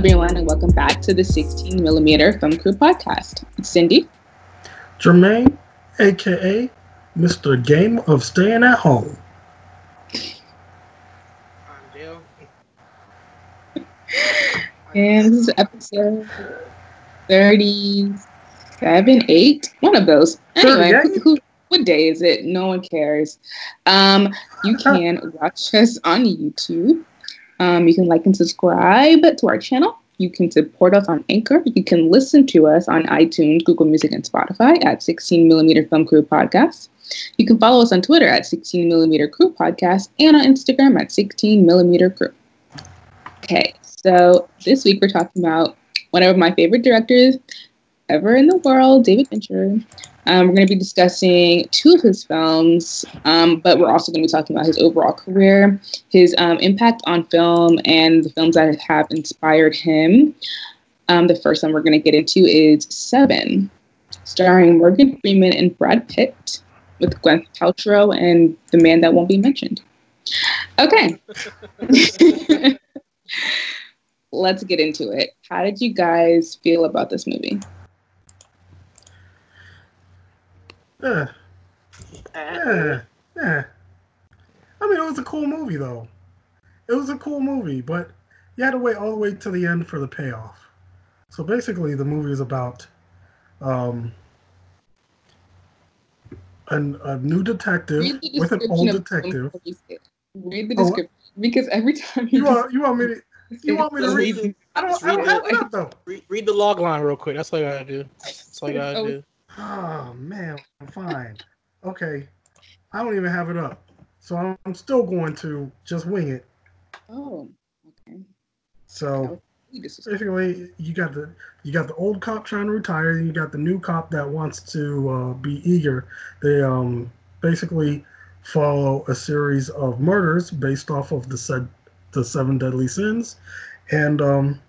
everyone, and welcome back to the 16 millimeter Film Crew podcast. It's Cindy, Jermaine, aka Mr. Game of Staying at Home. I'm Dale. and this is episode 37, 8, one of those. Anyway, who, who, what day is it? No one cares. Um, you can watch us on YouTube. Um, you can like and subscribe to our channel. You can support us on Anchor. You can listen to us on iTunes, Google Music, and Spotify at 16 Millimeter Film Crew Podcast. You can follow us on Twitter at 16 Millimeter Crew Podcast and on Instagram at 16 Millimeter Crew. Okay, so this week we're talking about one of my favorite directors ever in the world, David Fincher. Um, we're going to be discussing two of his films, um, but we're also going to be talking about his overall career, his um, impact on film, and the films that have inspired him. Um, the first one we're going to get into is Seven, starring Morgan Freeman and Brad Pitt, with Gwyneth Paltrow and the man that won't be mentioned. Okay. Let's get into it. How did you guys feel about this movie? Yeah. Yeah. Yeah. I mean, it was a cool movie, though. It was a cool movie, but you had to wait all the way to the end for the payoff. So basically, the movie is about um, an, a new detective with an old detective. Read the oh, description oh, because every time you, you want you want me to you want me to read? read I don't, I don't have it though. Read, read the log line real quick. That's all you gotta do. That's all you gotta oh, do. Oh man, I'm fine. Okay, I don't even have it up, so I'm, I'm still going to just wing it. Oh, okay. So basically, you got the you got the old cop trying to retire, and you got the new cop that wants to uh, be eager. They um basically follow a series of murders based off of the said the seven deadly sins, and um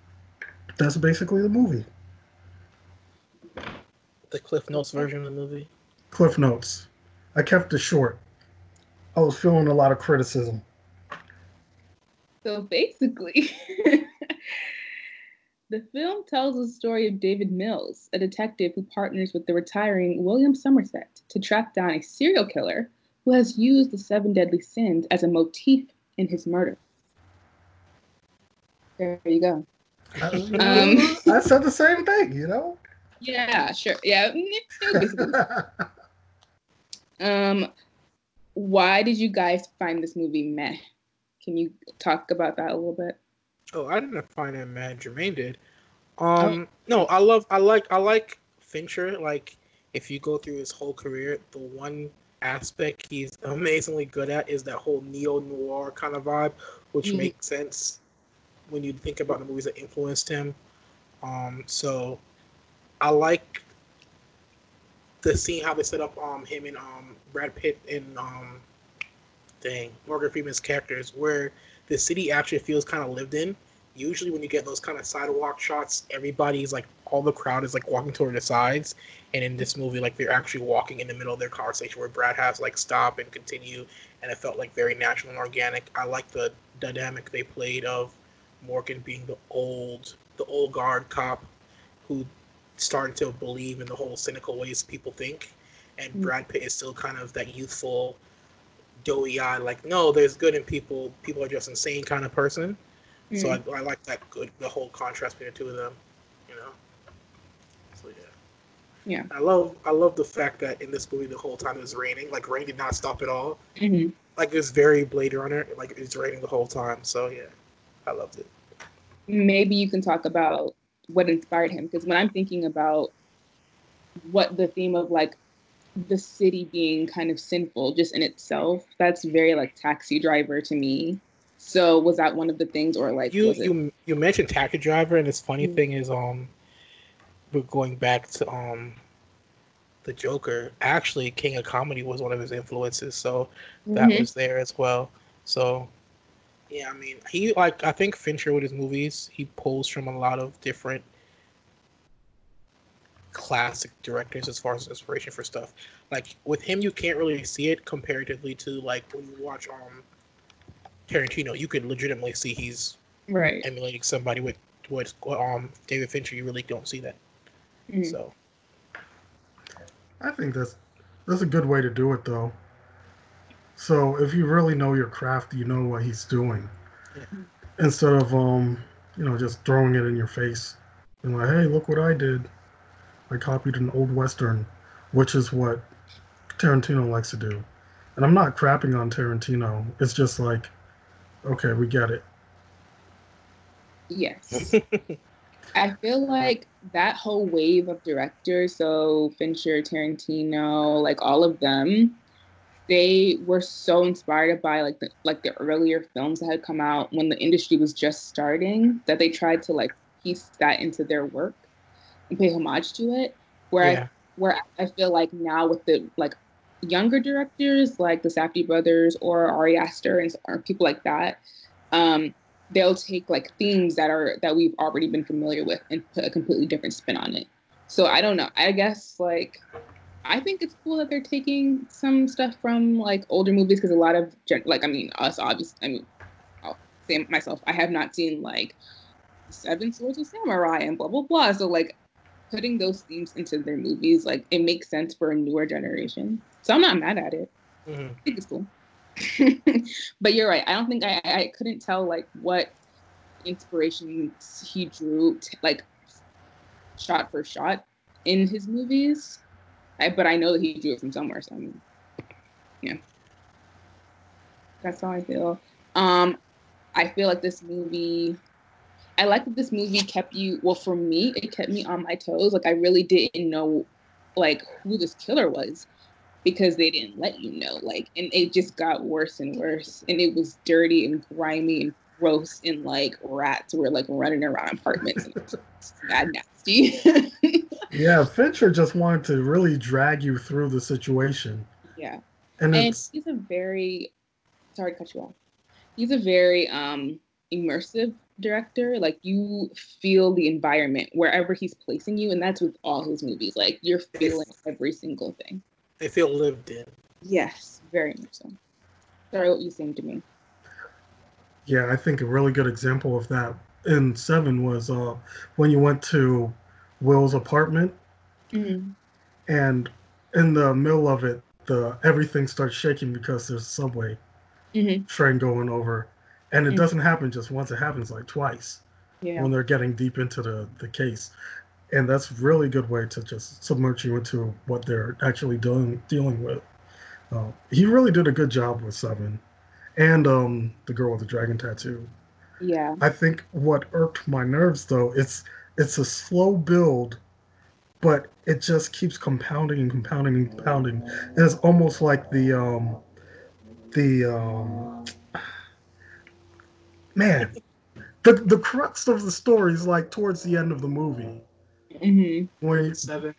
that's basically the movie the Cliff Notes version of the movie? Cliff Notes. I kept it short. I was feeling a lot of criticism. So basically, the film tells the story of David Mills, a detective who partners with the retiring William Somerset to track down a serial killer who has used the seven deadly sins as a motif in his murder. There you go. I, um, I said the same thing, you know? Yeah, sure. Yeah. um, why did you guys find this movie meh? Can you talk about that a little bit? Oh, I didn't find it meh. Jermaine did. Um, oh. no, I love, I like, I like Fincher. Like, if you go through his whole career, the one aspect he's amazingly good at is that whole neo noir kind of vibe, which mm-hmm. makes sense when you think about the movies that influenced him. Um, so I like the scene how they set up um him and um Brad Pitt and um dang Morgan Freeman's characters where the city actually feels kind of lived in. Usually when you get those kind of sidewalk shots, everybody's like all the crowd is like walking toward the sides. And in this movie, like they're actually walking in the middle of their conversation where Brad has like stop and continue and it felt like very natural and organic. I like the dynamic they played of Morgan being the old the old guard cop who starting to believe in the whole cynical ways people think, and mm-hmm. Brad Pitt is still kind of that youthful, doughy eye, like no, there's good in people. People are just insane kind of person. Mm-hmm. So I, I like that good, the whole contrast between the two of them. You know. So yeah. Yeah. I love I love the fact that in this movie the whole time it was raining. Like rain did not stop at all. Mm-hmm. Like it was very Blade Runner. Like it's raining the whole time. So yeah, I loved it. Maybe you can talk about what inspired him because when i'm thinking about what the theme of like the city being kind of sinful just in itself that's very like taxi driver to me so was that one of the things or like you you you mentioned taxi driver and this funny mm-hmm. thing is um we're going back to um the joker actually king of comedy was one of his influences so that mm-hmm. was there as well so yeah, I mean, he like I think Fincher with his movies, he pulls from a lot of different classic directors as far as inspiration for stuff. Like with him, you can't really see it comparatively to like when you watch um Tarantino. You could legitimately see he's right emulating somebody with with um David Fincher, you really don't see that. Mm-hmm. So, I think that's that's a good way to do it, though. So if you really know your craft, you know what he's doing, yeah. instead of um, you know, just throwing it in your face and like, hey, look what I did. I copied an old western, which is what Tarantino likes to do. And I'm not crapping on Tarantino. It's just like, okay, we get it. Yes. I feel like that whole wave of directors, so Fincher, Tarantino, like all of them, they were so inspired by like the like the earlier films that had come out when the industry was just starting that they tried to like piece that into their work and pay homage to it. Where yeah. I, where I feel like now with the like younger directors like the Safdie brothers or Ari Aster and or people like that, um, they'll take like themes that are that we've already been familiar with and put a completely different spin on it. So I don't know. I guess like I think it's cool that they're taking some stuff from like older movies because a lot of gen- like I mean us obviously I mean I'll say myself I have not seen like Seven Swords of Samurai and blah blah blah. So like putting those themes into their movies like it makes sense for a newer generation. So I'm not mad at it. Mm-hmm. I think it's cool. but you're right. I don't think I, I couldn't tell like what inspirations he drew t- like shot for shot in his movies. I, but I know that he drew it from somewhere. So I mean, yeah, that's how I feel. Um, I feel like this movie. I like that this movie kept you. Well, for me, it kept me on my toes. Like I really didn't know, like who this killer was because they didn't let you know. Like, and it just got worse and worse. And it was dirty and grimy and gross and like rats were like running around apartments. and it's bad nasty. yeah, Fincher just wanted to really drag you through the situation. Yeah. And, and he's a very sorry to cut you off. He's a very um immersive director. Like you feel the environment wherever he's placing you, and that's with all his movies. Like you're feeling every single thing. They feel lived in. Yes, very much so. Sorry, what you saying to me? Yeah, I think a really good example of that in Seven was uh, when you went to Will's apartment, mm-hmm. and in the middle of it, the everything starts shaking because there's a subway mm-hmm. train going over, and it mm-hmm. doesn't happen just once; it happens like twice yeah. when they're getting deep into the the case and that's really good way to just submerge you into what they're actually doing dealing with. Uh, he really did a good job with Seven, and um, the girl with the dragon tattoo. Yeah. I think what irked my nerves though, it's it's a slow build, but it just keeps compounding and compounding and compounding. And it's almost like the um the um man the the crux of the story is like towards the end of the movie Mm-hmm. When seven.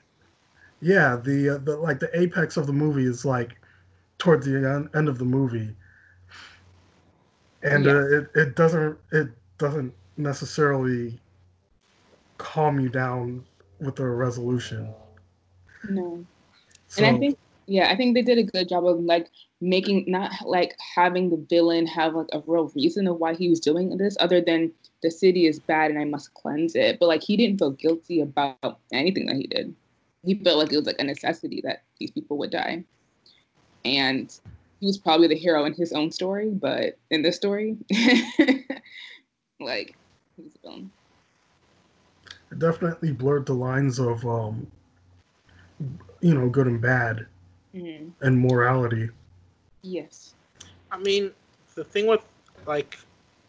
Yeah, the uh, the like the apex of the movie is like towards the end of the movie, and yeah. uh, it it doesn't it doesn't necessarily calm you down with a resolution. No, so, and I think yeah, I think they did a good job of like making not like having the villain have like a real reason of why he was doing this, other than the city is bad and I must cleanse it. But like he didn't feel guilty about anything that he did. He felt like it was like a necessity that these people would die. And he was probably the hero in his own story, but in this story, like he's a villain. It definitely blurred the lines of um you know, good and bad mm-hmm. and morality. Yes. I mean, the thing with like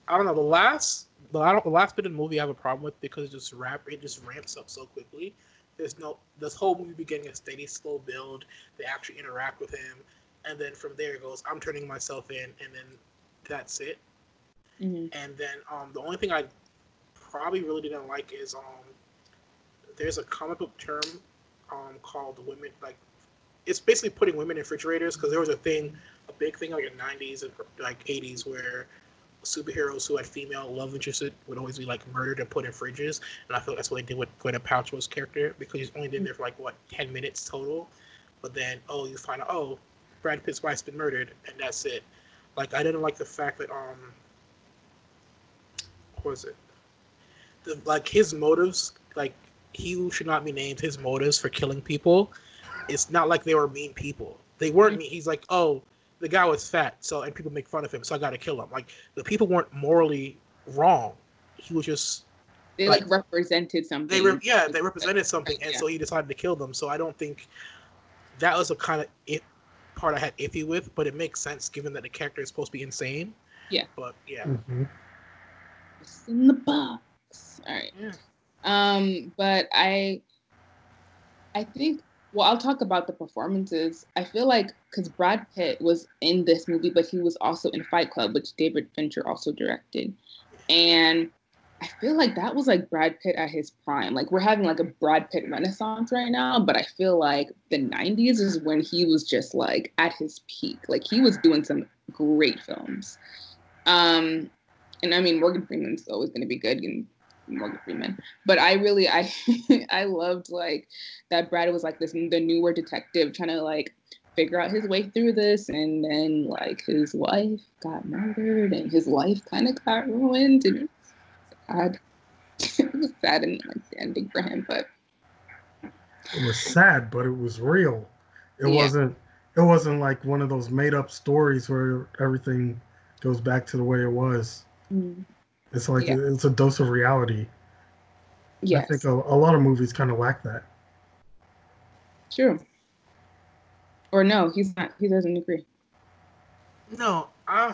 I don't know, the last the, I don't, the last bit of the movie I have a problem with because it just rap it just ramps up so quickly. There's no this whole movie beginning a steady slow build. They actually interact with him, and then from there it goes. I'm turning myself in, and then that's it. Mm-hmm. And then um, the only thing I probably really didn't like is um, there's a comic book term um, called women like it's basically putting women in refrigerators because there was a thing, a big thing like in the 90s and like 80s where superheroes who had female love interests would always be like murdered and put in fridges. And I feel that's what they did with Gwyneth Paltrow's character because he's only been there for like what ten minutes total. But then oh, you find out oh, Brad Pitt's wife's been murdered and that's it. Like I didn't like the fact that um, what was it? the, like his motives, like he should not be named. His motives for killing people, it's not like they were mean people. They weren't mm-hmm. mean. He's like, oh, the guy was fat, so and people make fun of him, so I got to kill him. Like the people weren't morally wrong. He was just they like, like represented something. They re- yeah, they represented something, and yeah. so he decided to kill them. So I don't think that was a kind of it part I had iffy with, but it makes sense given that the character is supposed to be insane. Yeah. But yeah. Mm-hmm. It's in the box. All right. Yeah. Um, but I, I think. Well, I'll talk about the performances. I feel like because Brad Pitt was in this movie, but he was also in Fight Club, which David Fincher also directed, and I feel like that was like Brad Pitt at his prime. Like we're having like a Brad Pitt renaissance right now, but I feel like the 90s is when he was just like at his peak. Like he was doing some great films. Um and I mean Morgan Freeman's always going to be good and Morgan Freeman. But I really I I loved like that Brad was like this the newer detective trying to like figure out his way through this and then like his wife got murdered and his life kind of got ruined and sad. it was sad and like the ending for him, but it was sad, but it was real. It yeah. wasn't. It wasn't like one of those made up stories where everything goes back to the way it was. Mm. It's like yeah. it's a dose of reality. Yes. I think a, a lot of movies kind of lack that. True. Or no, he's not. He doesn't agree. No, I,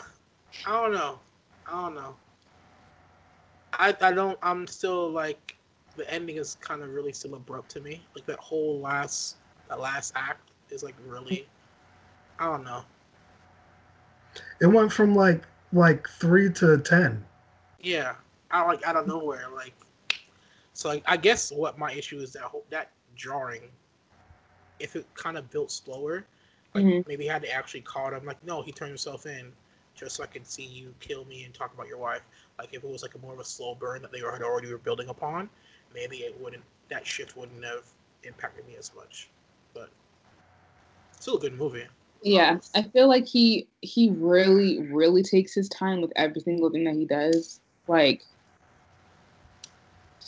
I don't know. I don't know. I I don't. I'm still like the ending is kind of really still abrupt to me. Like that whole last that last act is like really. I don't know. It went from like like three to ten. Yeah, I like out of nowhere like. So like, I guess what my issue is that whole, that jarring. If it kind of built slower, like mm-hmm. maybe had to actually call him like, no, he turned himself in, just so I could see you kill me and talk about your wife. Like if it was like a more of a slow burn that they had already were building upon, maybe it wouldn't that shift wouldn't have impacted me as much. But still a good movie. Yeah, I feel like he he really really takes his time with every single thing that he does. Like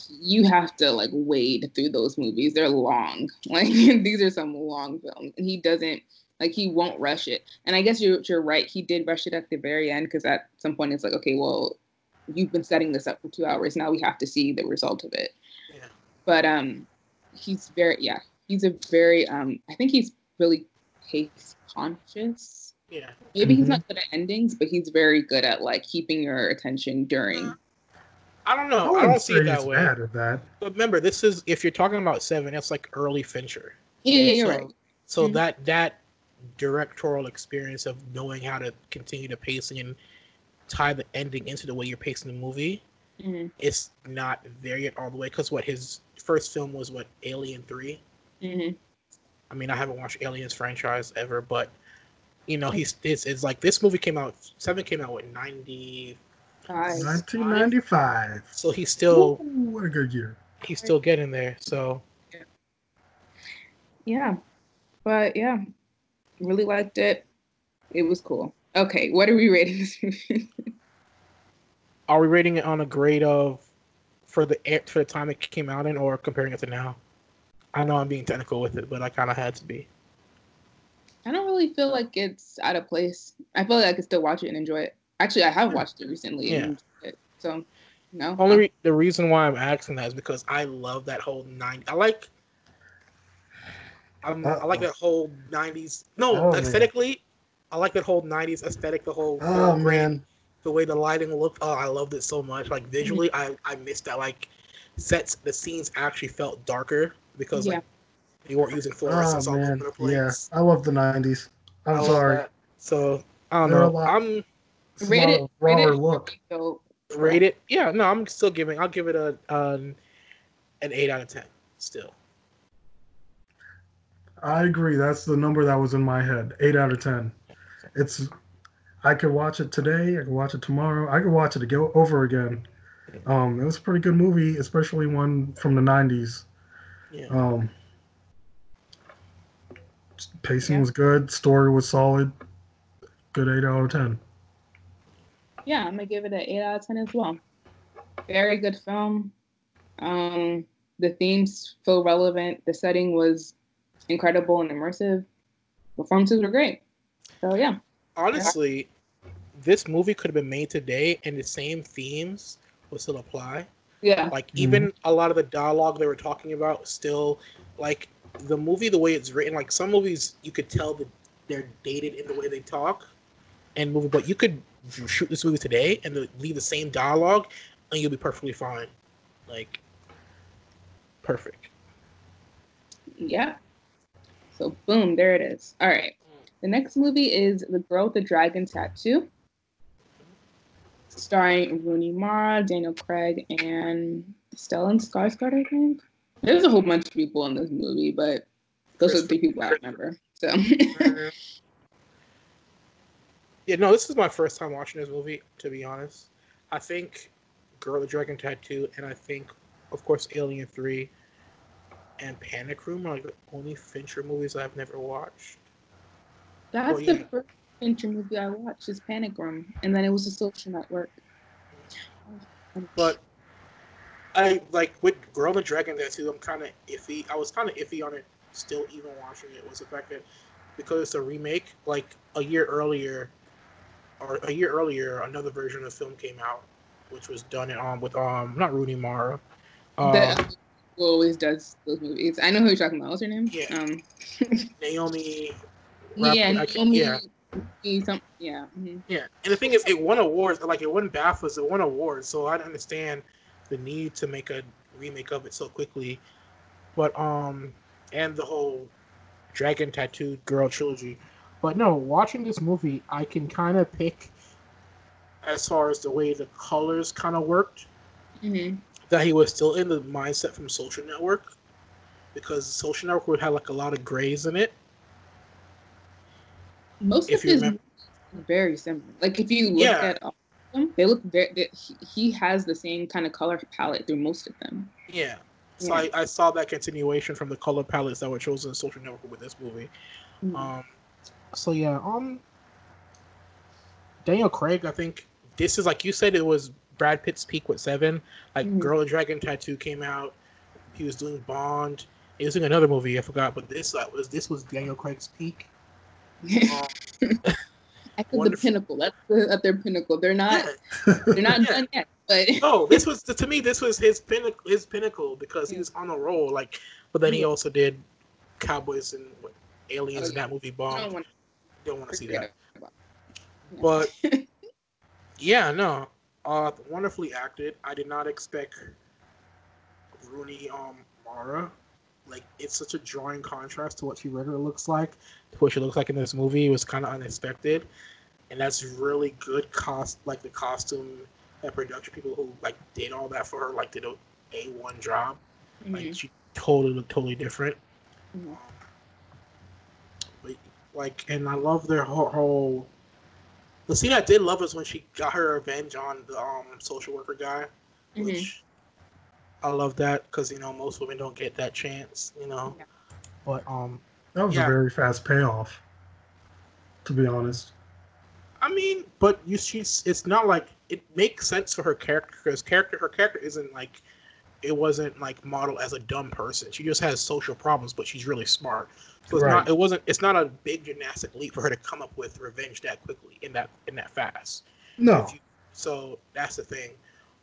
you have to like wade through those movies. They're long. Like these are some long films, and he doesn't like he won't rush it. And I guess you're you're right. He did rush it at the very end because at some point it's like, okay, well, you've been setting this up for two hours. Now we have to see the result of it. Yeah. But um, he's very yeah. He's a very um. I think he's really pace conscious. Yeah. Maybe mm-hmm. he's not good at endings, but he's very good at like keeping your attention during. I don't know. I, I don't see it that way. Bad at that. But remember, this is if you're talking about seven, it's like early Fincher. Yeah, yeah you're so, right. So mm-hmm. that that directorial experience of knowing how to continue the pacing and tie the ending into the way you're pacing the movie, mm-hmm. it's not there yet all the way. Because what his first film was what Alien 3 mm-hmm. I mean, I haven't watched Aliens franchise ever, but you know, he's it's, it's like this movie came out seven came out with ninety. 1995. So he's still Ooh, what a good year. He's still getting there. So yeah. yeah. But yeah, really liked it. It was cool. Okay, what are we rating this movie? are we rating it on a grade of for the for the time it came out in, or comparing it to now? I know I'm being technical with it, but I kind of had to be. I don't really feel like it's out of place. I feel like I could still watch it and enjoy it. Actually, I have watched it recently. Yeah. It, so, no. Only re- the reason why I'm asking that is because I love that whole nine. I like. I'm, I like that whole '90s. No, oh, aesthetically, man. I like that whole '90s aesthetic. The whole oh man, the way the lighting looked. Oh, I loved it so much. Like visually, mm-hmm. I I missed that. Like sets, the scenes actually felt darker because yeah. like they weren't using fluorescence oh, all over the place. Yeah, I love the '90s. I'm I sorry. So I don't They're know. I'm rated. Rated look. Rated. Yeah, no, I'm still giving. I'll give it a um, an eight out of ten. Still. I agree. That's the number that was in my head. Eight out of ten. It's. I could watch it today. I could watch it tomorrow. I could watch it again over again. Um, it was a pretty good movie, especially one from the '90s. Yeah. Um, pacing yeah. was good. Story was solid. Good eight out of ten. Yeah, I'm gonna give it an eight out of ten as well. Very good film. Um, the themes feel relevant. The setting was incredible and immersive. Performances were great. So yeah. Honestly, yeah. this movie could have been made today, and the same themes would still apply. Yeah. Like even mm-hmm. a lot of the dialogue they were talking about still like the movie the way it's written, like some movies you could tell that they're dated in the way they talk and movie, but you could shoot this movie today and leave the same dialogue and you'll be perfectly fine. Like perfect. Yeah. So boom, there it is. All right. The next movie is The Girl with the Dragon Tattoo starring Rooney Mara, Daniel Craig, and Stellan Skarsgård, I think. There's a whole bunch of people in this movie, but those are the three people I remember. So. yeah, no, this is my first time watching this movie. To be honest, I think Girl with the Dragon Tattoo, and I think, of course, Alien Three, and Panic Room are like the only Fincher movies I've never watched. That's well, yeah. the first Fincher movie I watched is Panic Room, and then it was a social network. But I like with Girl and Dragon Tattoo. I'm kind of iffy. I was kind of iffy on it. Still, even watching it was the fact that because it's a remake. Like a year earlier, or a year earlier, another version of the film came out, which was done in, um with um not Rooney Mara. Uh, that always does those movies. I know who you're talking about. What's her name? Yeah. Um, Naomi. yeah, Naomi, yeah some, yeah. Mm-hmm. Yeah, and the thing is, it won awards. Like it won BAFTAs, it won awards. So I understand the need to make a remake of it so quickly. But um, and the whole dragon tattooed girl trilogy. But no, watching this movie, I can kind of pick as far as the way the colors kind of worked. Mm-hmm. That he was still in the mindset from Social Network, because Social Network would have like a lot of grays in it most if of his remember. very similar. Like if you look yeah. at all of them, they look very. They, he, has the same kind of color palette through most of them. Yeah. So yeah. I, I saw that continuation from the color palettes that were chosen in Social Network with this movie. Mm-hmm. Um. So yeah. Um. Daniel Craig, I think this is like you said. It was Brad Pitt's peak with Seven. Like mm-hmm. Girl Dragon Tattoo came out. He was doing Bond. He was doing another movie I forgot, but this uh, was this was Daniel Craig's peak. Um, at the pinnacle. That's the, at their pinnacle. They're not. They're not yeah. done yet. But oh, this was to me. This was his pinnacle. His pinnacle because he was on a roll. Like, but then he also did Cowboys and what, Aliens oh, in that movie. Bomb. Don't want to see that. But yeah, no. Uh, wonderfully acted. I did not expect Rooney um Mara like it's such a drawing contrast to what she regularly looks like what she looks like in this movie. Was kind of unexpected, and that's really good cost. Like the costume and production people who like did all that for her, like did a a one job. Mm-hmm. Like she totally looked totally different. Mm-hmm. But, like, and I love their whole, whole. The scene I did love is when she got her revenge on the um social worker guy, mm-hmm. which I love that because you know most women don't get that chance, you know. Yeah. But um, that was yeah. a very fast payoff. To be honest. I mean, but you she's it's not like it makes sense for her character because character her character isn't like it wasn't like modeled as a dumb person. She just has social problems, but she's really smart. So it's right. not it wasn't it's not a big gymnastic leap for her to come up with revenge that quickly in that in that fast. No. You, so that's the thing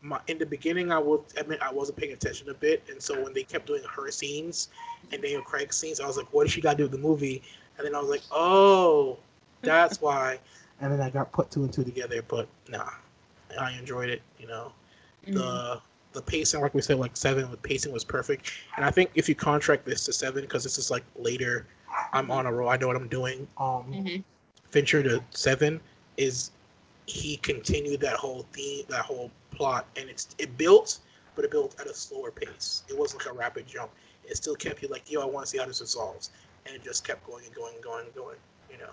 my in the beginning I would admit I wasn't paying attention a bit, and so when they kept doing her scenes and Daniel Craig scenes, I was like, what does she got to do with the movie? And then I was like, oh, that's why. And then I got put two and two together, but nah, I enjoyed it. You know, mm-hmm. the the pacing, like we said, like seven, the pacing was perfect. And I think if you contract this to seven, because this is like later, I'm on a roll. I know what I'm doing. Um, mm-hmm. Fincher to seven is he continued that whole theme, that whole plot, and it's it built, but it built at a slower pace. It wasn't like a rapid jump. It still kept you like, yo, I want to see how this resolves, and it just kept going and going and going and going. You know.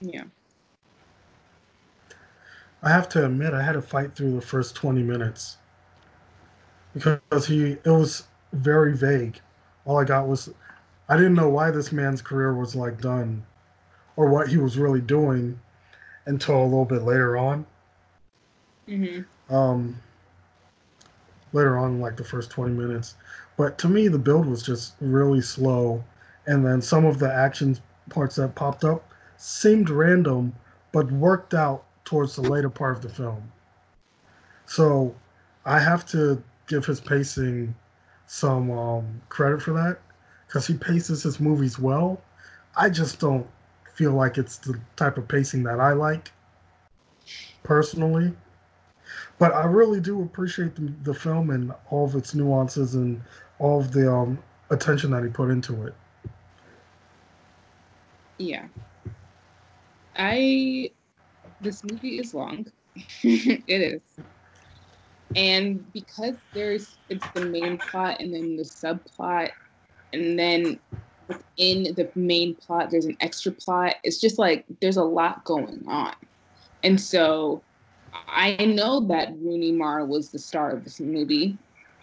Yeah. I have to admit, I had to fight through the first twenty minutes because he it was very vague. All I got was I didn't know why this man's career was like done or what he was really doing until a little bit later on. Mm-hmm. Um, later on, like the first 20 minutes. But to me, the build was just really slow. And then some of the action parts that popped up seemed random, but worked out towards the later part of the film. So I have to give his pacing some um, credit for that because he paces his movies well. I just don't feel like it's the type of pacing that I like personally. But I really do appreciate the, the film and all of its nuances and all of the um, attention that he put into it. Yeah. I this movie is long. it is. And because there's it's the main plot and then the subplot and then within the main plot there's an extra plot, it's just like there's a lot going on. And so I know that Rooney Mara was the star of this movie,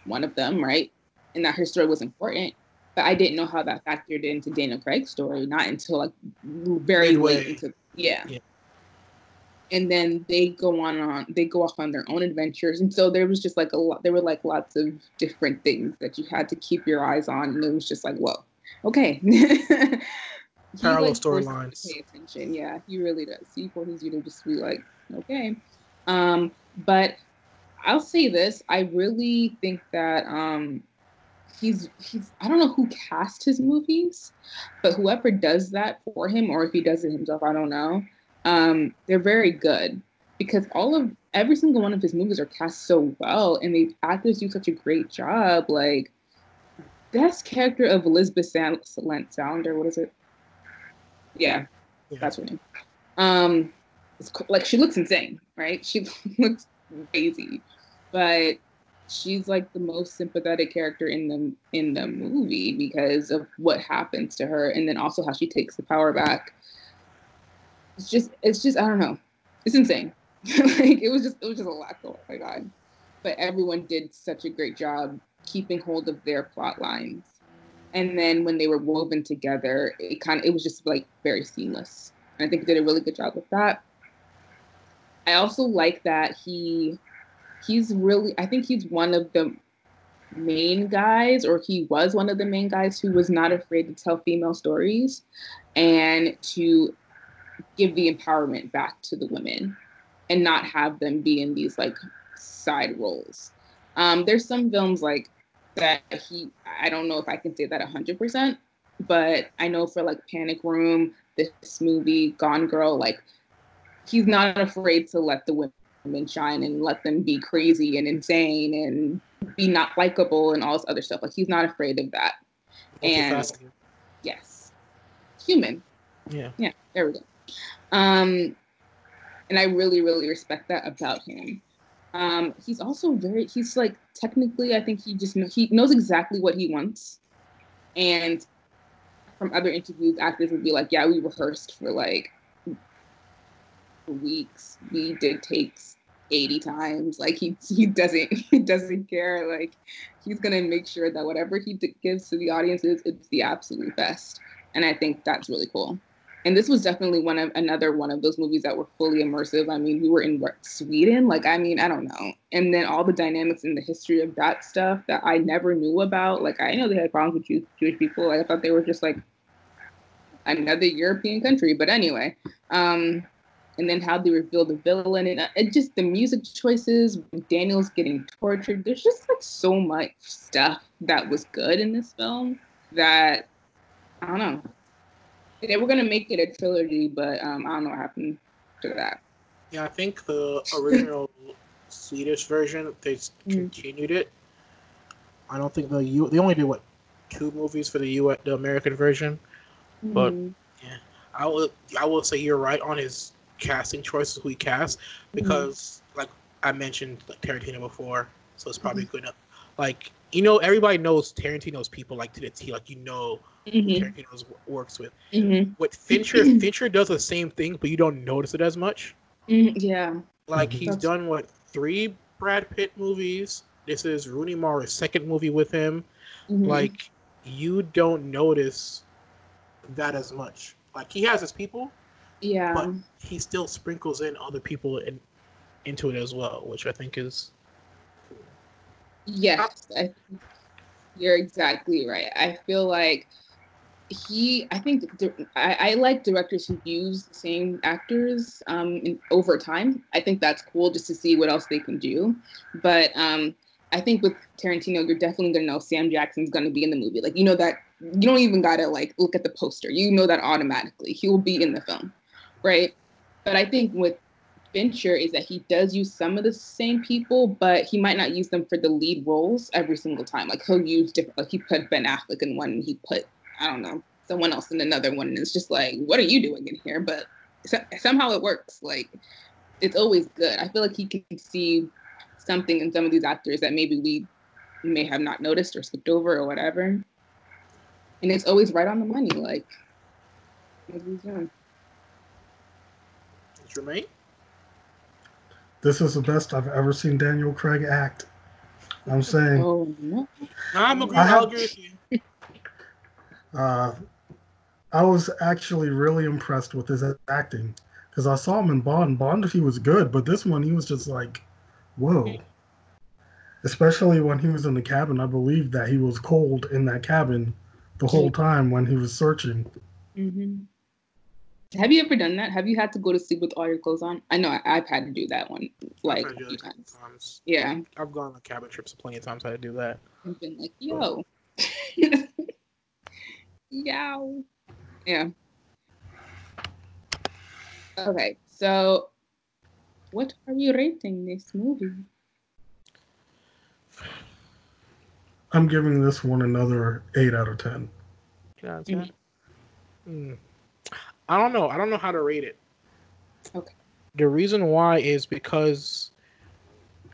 one of them, right? And that her story was important. But I didn't know how that factored into Daniel Craig's story, not until like very late into yeah. yeah. And then they go on on they go off on their own adventures. And so there was just like a lot there were like lots of different things that you had to keep your eyes on. And it was just like, whoa, okay. Parallel like, storylines. Pay attention. Yeah, he really does. He forces you to just be like, okay. Um, but I'll say this: I really think that um, he's he's I don't know who cast his movies, but whoever does that for him, or if he does it himself, I don't know. Um, they're very good because all of every single one of his movies are cast so well, and the actors do such a great job. Like best character of Elizabeth Sand- Salander, what is it? Yeah, yeah. that's her name. Um, it's like she looks insane, right? She looks crazy, but she's like the most sympathetic character in the in the movie because of what happens to her, and then also how she takes the power back. It's just, it's just, I don't know, it's insane. like it was just, it was just a lot. Oh my god! But everyone did such a great job keeping hold of their plot lines, and then when they were woven together, it kind of, it was just like very seamless. And I think did a really good job with that. I also like that he he's really I think he's one of the main guys or he was one of the main guys who was not afraid to tell female stories and to give the empowerment back to the women and not have them be in these like side roles. Um, there's some films like that he I don't know if I can say that 100%, but I know for like Panic Room, this movie Gone Girl, like he's not afraid to let the women shine and let them be crazy and insane and be not likable and all this other stuff. Like he's not afraid of that. and yes, human. Yeah. Yeah. There we go. Um, and I really, really respect that about him. Um, he's also very. He's like technically, I think he just know, he knows exactly what he wants, and from other interviews, actors would be like, "Yeah, we rehearsed for like weeks. We did takes 80 times. Like he he doesn't he doesn't care. Like he's gonna make sure that whatever he d- gives to the audiences, it's the absolute best. And I think that's really cool. And this was definitely one of another one of those movies that were fully immersive. I mean, we were in Sweden. Like, I mean, I don't know. And then all the dynamics and the history of that stuff that I never knew about. Like, I know they had problems with Jew- Jewish people. I thought they were just like another European country. But anyway, um, and then how they reveal the villain. And uh, it just the music choices daniel's getting tortured. There's just like so much stuff that was good in this film that i don't know. They were going to make it a trilogy but um, i don't know what happened to that. Yeah i think the original swedish version they mm-hmm. continued it. I don't think the u they only did what two movies for the u the american version? Mm-hmm. but yeah i will i will say you're right on his casting choices we cast because mm-hmm. like I mentioned like Tarantino before, so it's probably mm-hmm. good. Like you know, everybody knows Tarantino's people like to the T. Like you know, mm-hmm. Tarantino's works with. Mm-hmm. With Fincher, Fincher does the same thing, but you don't notice it as much. Mm-hmm. Yeah. Like he's That's... done what three Brad Pitt movies. This is Rooney Mara's second movie with him. Mm-hmm. Like you don't notice that as much. Like he has his people, yeah. But he still sprinkles in other people in, into it as well, which I think is Yes, I, you're exactly right. I feel like he i think I, I, like directors who use the same actors um in, over time. I think that's cool just to see what else they can do. But um i think with tarantino you're definitely gonna know sam jackson's gonna be in the movie. Like you know that you don't even gotta like look at the poster. You know that automatically. He will be in the film right but i think with Fincher is that he does use some of the same people, but he might not use them for the lead roles every single time. Like he'll use different. Like he put Ben Affleck in one, and he put I don't know, someone else in another one. And it's just like, what are you doing in here? But so, somehow it works. Like, it's always good. I feel like he can see something in some of these actors that maybe we may have not noticed or skipped over or whatever. And it's always right on the money. Like, what doing. Jermaine? This is the best I've ever seen Daniel Craig act. I'm saying. Oh, no. I'm agree. I agree with you. Uh, I was actually really impressed with his acting because I saw him in Bond. Bond, he was good, but this one he was just like, whoa. Especially when he was in the cabin, I believe that he was cold in that cabin the whole time when he was searching. Mm-hmm. Have you ever done that? Have you had to go to sleep with all your clothes on? I know I, have had to do that one like a few times. times. Yeah, I've gone on cabin trips plenty of times. I had to do that. I've been like, yo, yow. Yeah. Okay, so what are you rating this movie? I'm giving this one another eight out of ten. Yeah, mm-hmm. mm. I don't know. I don't know how to rate it. Okay. The reason why is because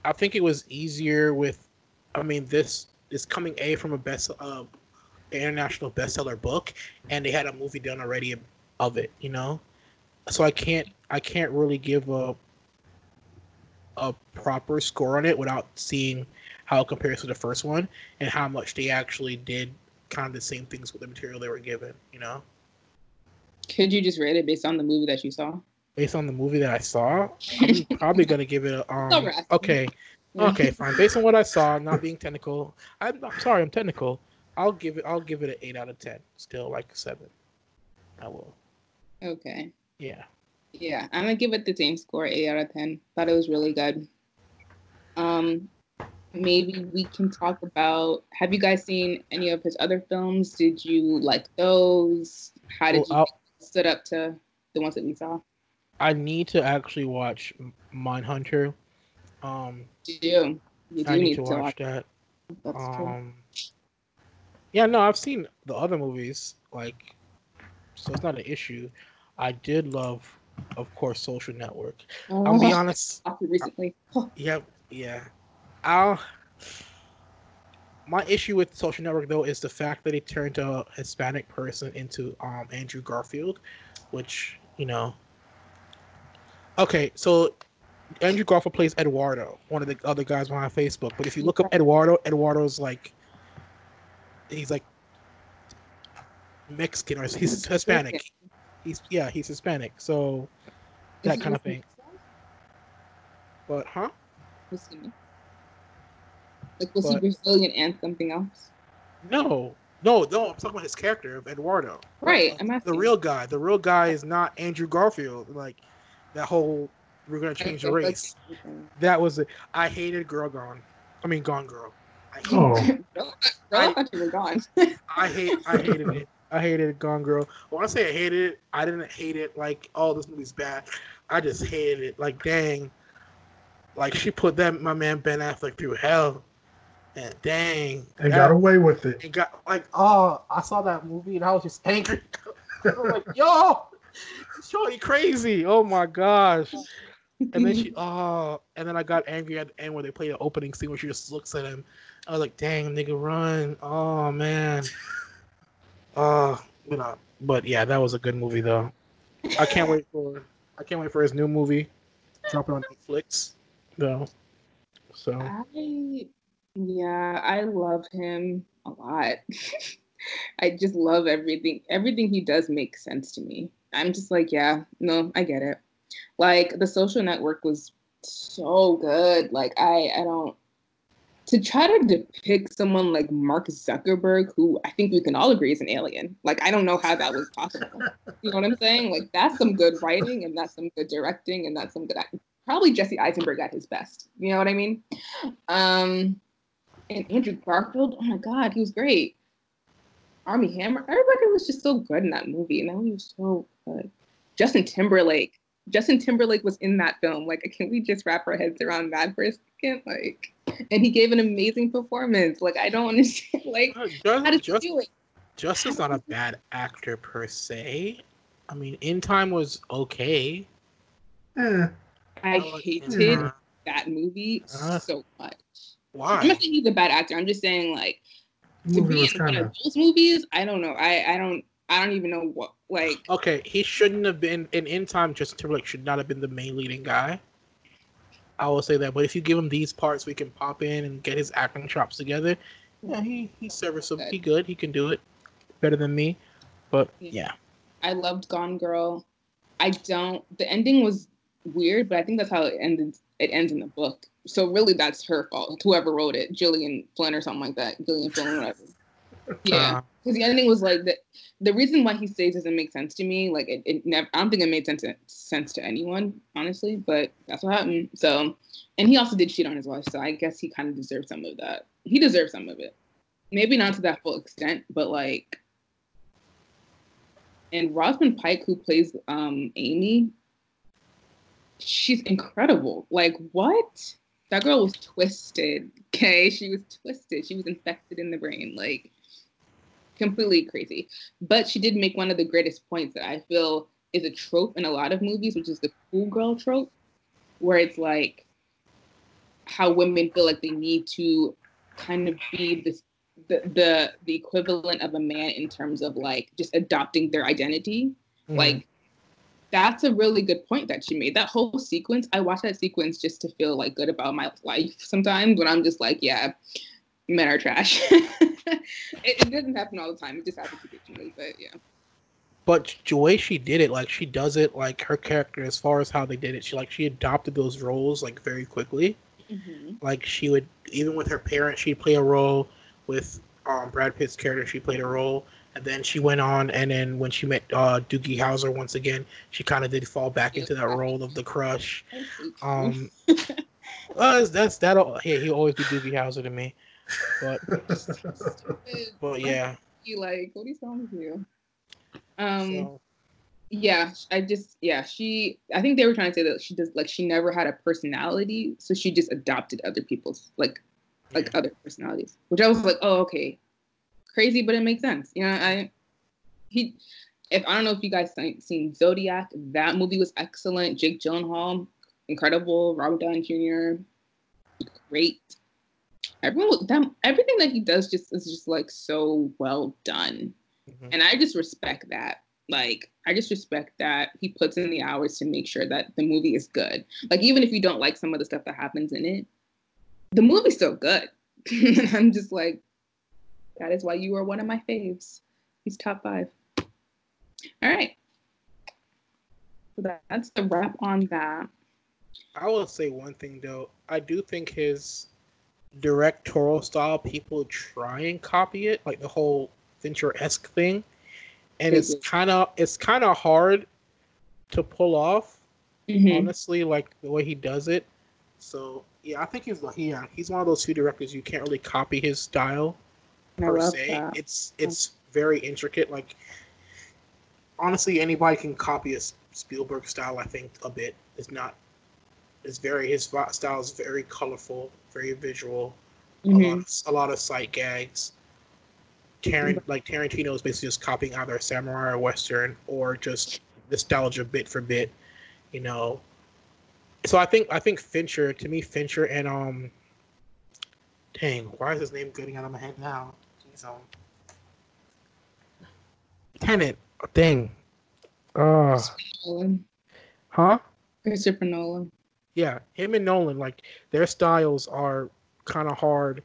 I think it was easier with. I mean, this is coming a from a best uh, international bestseller book, and they had a movie done already of it. You know, so I can't I can't really give a a proper score on it without seeing how it compares to the first one and how much they actually did kind of the same things with the material they were given. You know. Could you just rate it based on the movie that you saw? Based on the movie that I saw, I'm probably gonna give it a um. Okay, okay, fine. Based on what I saw, not being technical, I'm, I'm sorry, I'm technical. I'll give it. I'll give it an eight out of ten. Still like a seven. I will. Okay. Yeah. Yeah, I'm gonna give it the same score, eight out of ten. Thought it was really good. Um, maybe we can talk about. Have you guys seen any of his other films? Did you like those? How did well, you stood up to the ones that we saw? I need to actually watch Mindhunter. Um, you do. You do I need, need to, watch, watch that. That's um, true. Yeah, no, I've seen the other movies, like, so it's not an issue. I did love, of course, Social Network. Oh, I'll be honest. Recently. yeah, yeah. I'll. My issue with Social Network though is the fact that it turned a Hispanic person into um Andrew Garfield, which you know. Okay, so Andrew Garfield plays Eduardo, one of the other guys on Facebook. But if you look up Eduardo, Eduardo's like he's like Mexican or he's Hispanic. He's yeah, he's Hispanic. So that kind of thing. But huh? Like was but, he Brazilian and something else? No, no, no. I'm talking about his character of Eduardo. Right. I'm the real guy. The real guy is not Andrew Garfield. Like that whole we're gonna change the race. That was it. I hated Girl Gone. I mean Gone Girl. I oh. I, thought you were gone. I hate. I hated it. I hated Gone Girl. When I say I hated it, I didn't hate it like, oh, this movie's bad. I just hated it. Like, dang. Like she put that my man Ben Affleck through hell. And dang. And got away with it. And got like, oh, I saw that movie and I was just angry. I was like, yo, you crazy. Oh my gosh. And then she, oh, and then I got angry at the end where they play the opening scene where she just looks at him I was like, dang, nigga, run. Oh, man. Uh, you know, but yeah, that was a good movie, though. I can't wait for I can't wait for his new movie dropping on Netflix, though. So I, yeah, I love him a lot. I just love everything. Everything he does makes sense to me. I'm just like, yeah, no, I get it. Like the social network was so good. Like I, I don't to try to depict someone like Mark Zuckerberg, who I think we can all agree is an alien. Like, I don't know how that was possible. you know what I'm saying? Like, that's some good writing, and that's some good directing, and that's some good. Probably Jesse Eisenberg at his best. You know what I mean? Um, and Andrew Garfield, oh my God, he was great. Armie Hammer, everybody was just so good in that movie, and that movie was so good. Justin Timberlake, Justin Timberlake was in that film. Like, can we just wrap our heads around that for a second? Like, and he gave an amazing performance. Like, I don't understand. Like, uh, just, how did just, do it? Justin's not a bad actor per se. I mean, In Time was okay. Uh, I hated uh, that movie uh, so much. Why? I'm not saying he's a bad actor. I'm just saying, like, to be in one of those movies, I don't know. I I don't I don't even know what like. Okay, he shouldn't have been in in time. Justin Timberlake should not have been the main leading guy. I will say that. But if you give him these parts, we can pop in and get his acting chops together. Yeah, he he's serviceable. He good. He can do it better than me. But yeah. I loved Gone Girl. I don't. The ending was weird, but I think that's how it ended. It ends in the book. So really, that's her fault. Whoever wrote it, Gillian Flynn or something like that. Gillian Flynn, whatever. Yeah, because uh, the ending was like the the reason why he stays doesn't make sense to me. Like it, it never. I don't think it made sense to, sense to anyone, honestly. But that's what happened. So, and he also did cheat on his wife. So I guess he kind of deserves some of that. He deserves some of it. Maybe not to that full extent, but like. And Rosamund Pike, who plays um, Amy, she's incredible. Like what? That girl was twisted. Okay, she was twisted. She was infected in the brain. Like completely crazy. But she did make one of the greatest points that I feel is a trope in a lot of movies, which is the cool girl trope, where it's like how women feel like they need to kind of be this the the the equivalent of a man in terms of like just adopting their identity. Mm-hmm. Like that's a really good point that she made. That whole sequence, I watch that sequence just to feel like good about my life sometimes when I'm just like, yeah, men are trash. it, it, doesn't happen all the time. It just happens occasionally, but yeah. But the way she did it, like she does it, like her character, as far as how they did it, she like she adopted those roles like very quickly. Mm-hmm. Like she would, even with her parents, she'd play a role. With um, Brad Pitt's character, she played a role, and then she went on. And then when she met uh, Doogie Howser once again, she kind of did fall back into that role of the crush. Um, well, that's that. Yeah, he'll always be Doogie Howser to me. But but yeah. You like what is wrong with you? Um so. yeah, I just yeah, she I think they were trying to say that she does like she never had a personality, so she just adopted other people's like like yeah. other personalities. Which I was like, oh okay. Crazy, but it makes sense. You know, I he if I don't know if you guys seen Zodiac, that movie was excellent. Jake Gyllenhaal, incredible. Robert Downey Jr. Great everyone them everything that he does just is just like so well done mm-hmm. and i just respect that like i just respect that he puts in the hours to make sure that the movie is good like even if you don't like some of the stuff that happens in it the movie's still good i'm just like that is why you are one of my faves. He's top five. All right. So that's the wrap on that. I will say one thing though. I do think his directorial style, people try and copy it, like the whole Fincher esque thing, and it's kind of it's kind of hard to pull off. Mm-hmm. Honestly, like the way he does it. So yeah, I think he's yeah he's one of those few directors you can't really copy his style per se. That. It's it's very intricate. Like honestly, anybody can copy a Spielberg style. I think a bit. It's not. It's very his style is very colorful, very visual, mm-hmm. a, lot of, a lot of sight gags. Tarant, like Tarantino is basically just copying either a samurai or western or just nostalgia bit for bit, you know. So I think I think Fincher to me Fincher and um, dang, why is his name getting out of my head now? Jeez, um, Tenet, dang, uh, huh? Christopher Nolan. Yeah, him and Nolan, like their styles are kind of hard,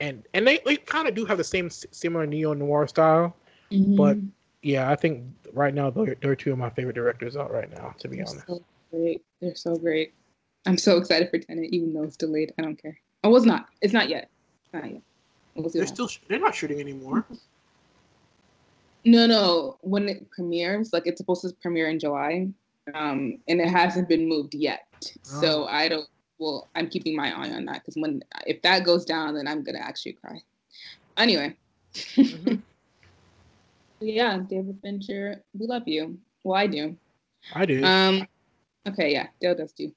and and they, they kind of do have the same similar neo noir style, mm-hmm. but yeah, I think right now they're, they're two of my favorite directors out right now. To be they're honest, so great. They're so great. I'm so excited for Tenet, even though it's delayed. I don't care. Oh, it's not. It's not yet. not yet. We'll they're still. They're not shooting anymore. No, no. When it premieres, like it's supposed to premiere in July, um, and it hasn't been moved yet. Oh. So I don't. Well, I'm keeping my eye on that because when if that goes down, then I'm gonna actually cry. Anyway. Mm-hmm. yeah, David Fincher, we love you. Well, I do. I do. Um. Okay. Yeah, Dale does too.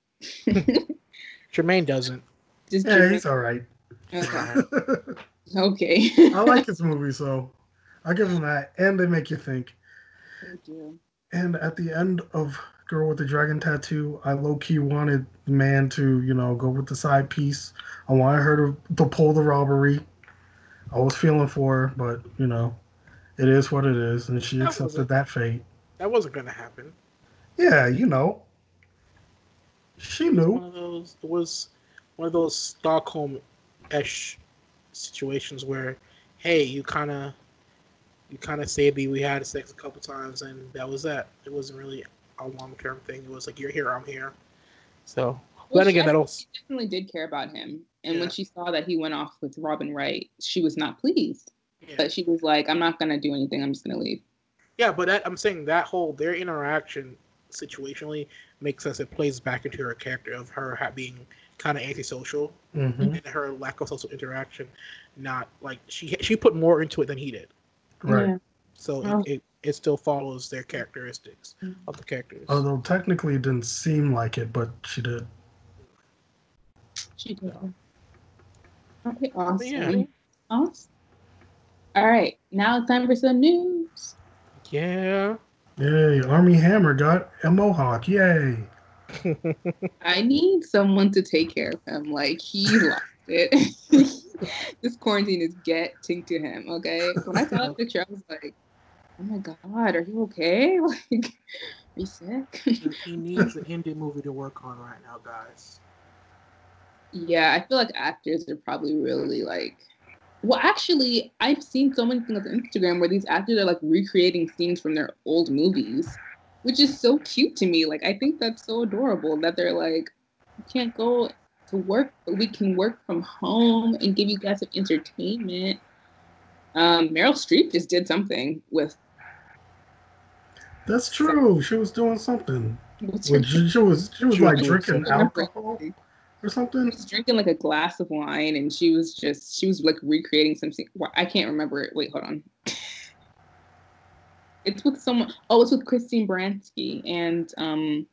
Jermaine doesn't. Just yeah, he's all right. Okay. Okay. I like his movie, so I give him that, and they make you think. Thank you. And at the end of Girl with the Dragon Tattoo, I low key wanted the man to, you know, go with the side piece. I wanted her to, to pull the robbery. I was feeling for her, but you know, it is what it is, and she that accepted that fate. That wasn't gonna happen. Yeah, you know, she knew. One of those it was one of those Stockholm ish situations where, hey, you kind of you kind of say we had sex a couple times and that was that. It wasn't really a long term thing. It was like you're here, I'm here. So well, then again, that also definitely did care about him. And yeah. when she saw that he went off with Robin Wright, she was not pleased. Yeah. But she was like, "I'm not gonna do anything. I'm just gonna leave." Yeah, but that, I'm saying that whole their interaction situationally makes sense. It plays back into her character of her being kind of antisocial mm-hmm. and her lack of social interaction. Not like she she put more into it than he did. Right. Yeah. So oh. it, it, it, still follows their characteristics mm-hmm. of the characters. Although technically it didn't seem like it, but she did. She did. Okay, awesome. Yeah. Awesome. All right, now it's time for some news. Yeah. Yay, Armie Hammer got a mohawk. Yay. I need someone to take care of him. Like, he lost it. this quarantine is getting to him, okay? When I saw the picture, I was like, oh my God, are you okay? Like, are you sick? he needs an indie movie to work on right now, guys. Yeah, I feel like actors are probably really like well, actually, I've seen so many things on Instagram where these actors are like recreating scenes from their old movies, which is so cute to me. Like, I think that's so adorable that they're like, we can't go to work, but we can work from home and give you guys some entertainment. Um, Meryl Streep just did something with. That's true. She was doing something. She, she was she was like drinking alcohol or something. She was drinking like a glass of wine, and she was just she was like recreating something. I can't remember it. Wait, hold on. It's with someone. Oh, it's with Christine Baranski, and um,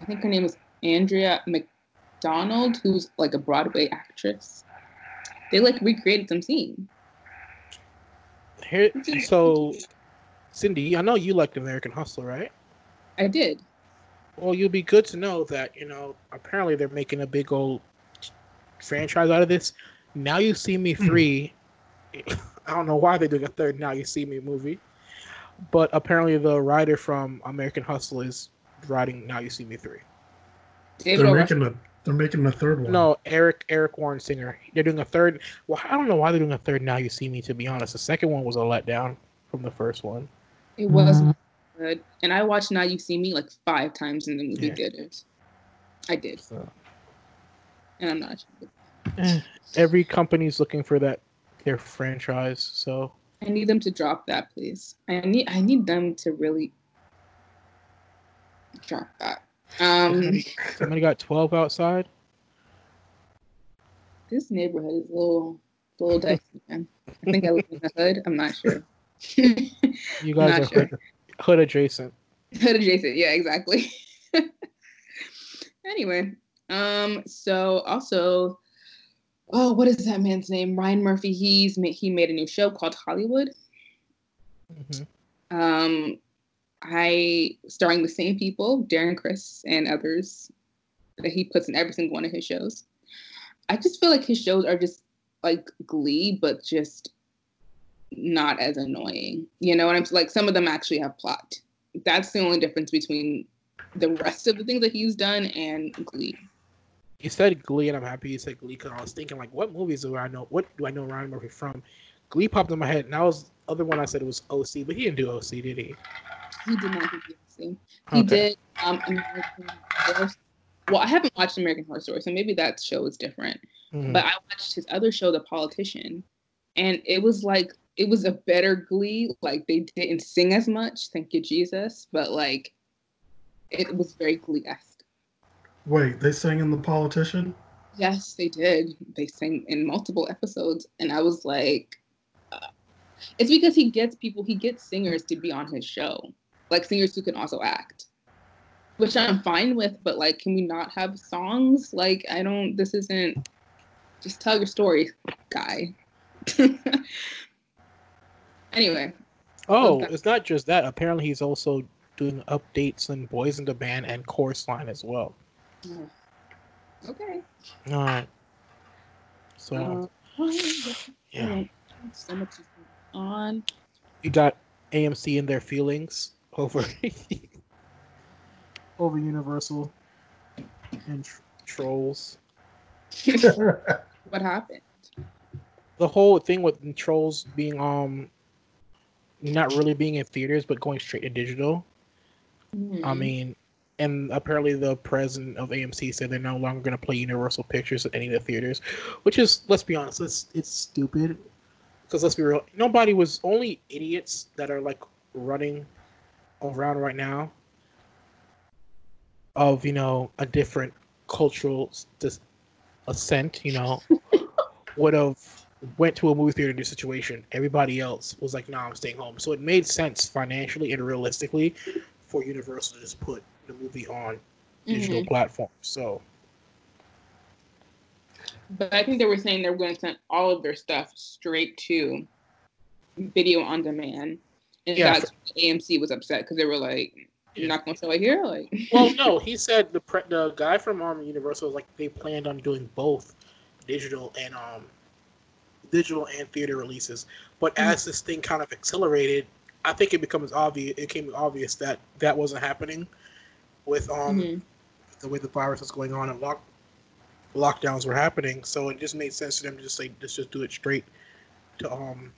I think her name is Audra McDonald, who's like a Broadway actress. They like recreated some scene. Here, so, Cindy, I know you liked American Hustle, right? I did. Well, you'll be good to know that you know apparently they're making a big old franchise out of this. Now you see me hmm. three. I don't know why they're doing a third Now You See Me movie, but apparently the writer from American Hustle is writing Now You See Me three. they're making a they're making a third one. No, Eric Eric Warren Singer. They're doing a third. Well, I don't know why they're doing a third Now You See Me. To be honest, the second one was a letdown from the first one. It was. Mm-hmm good. And I watched Now You See Me like five times in the movie yeah. theaters. I did. So. And I'm not eh, Every company's looking for that their franchise, so I need them to drop that, please. I need I need them to really drop that. Um somebody, got twelve outside. This neighborhood is a little a little dicey, man. I think I live in the hood. I'm not sure. you guys are sure. Hood adjacent. Hood adjacent. Yeah, exactly. anyway, um, so also, oh, what is that man's name? Ryan Murphy. He's made, he made a new show called Hollywood. Mm-hmm. Um, I starring the same people, Darren Criss and others that he puts in every single one of his shows. I just feel like his shows are just like Glee, but just not as annoying. You know what I'm like? Some of them actually have plot. That's the only difference between the rest of the things that he's done and Glee. You said Glee, and I'm happy you said Glee because I was thinking like, what movies do I know? What do I know Ryan Murphy from? Glee popped in my head, and that was the other one I said it was OC, but he didn't do OC, did he? He did not do OC. He okay. did um, American Horror. Well, I haven't watched American Horror Story, so maybe that show is different. Mm-hmm. But I watched his other show, The Politician, and it was like it was a better Glee. Like they didn't sing as much, thank you Jesus, but like it was very Glee esque. Wait, they sang in The Politician? Yes, they did. They sang in multiple episodes, and I was like, uh, it's because he gets people, he gets singers to be on his show, like singers who can also act which I'm fine with, but like, can we not have songs? Like, I don't, this isn't, just tell your story, guy. anyway. Oh, it's not just that. Apparently, he's also doing updates on Boys in the Band and Chorus Line as well. Okay. All right. So, uh, yeah. So much on. You got AMC in their feelings over over Universal and tr- Trolls. what happened? The whole thing with Trolls being um not really being in theaters but going straight to digital. Mm-hmm. I mean, and apparently the president of AMC said they're no longer going to play Universal Pictures at any of the theaters, which is let's be honest, it's it's stupid. Because let's be real, nobody was only idiots that are like running around right now of you know a different cultural dis- ascent, you know, would have went to a movie theater in this situation. Everybody else was like, "Nah, I'm staying home." So it made sense financially and realistically for Universal to just put the movie on digital mm-hmm. platforms. So, but I think they were saying they were going to send all of their stuff straight to video on demand, and yeah, that's for- AMC was upset because they were like, you're not gonna show it here, like. well, no, he said the pre- the guy from um, Universal was like they planned on doing both digital and um digital and theater releases. But mm-hmm. as this thing kind of accelerated, I think it becomes obvious. It became obvious that that wasn't happening with um mm-hmm. the way the virus was going on and lock lockdowns were happening. So it just made sense to them to just say let's just do it straight to um.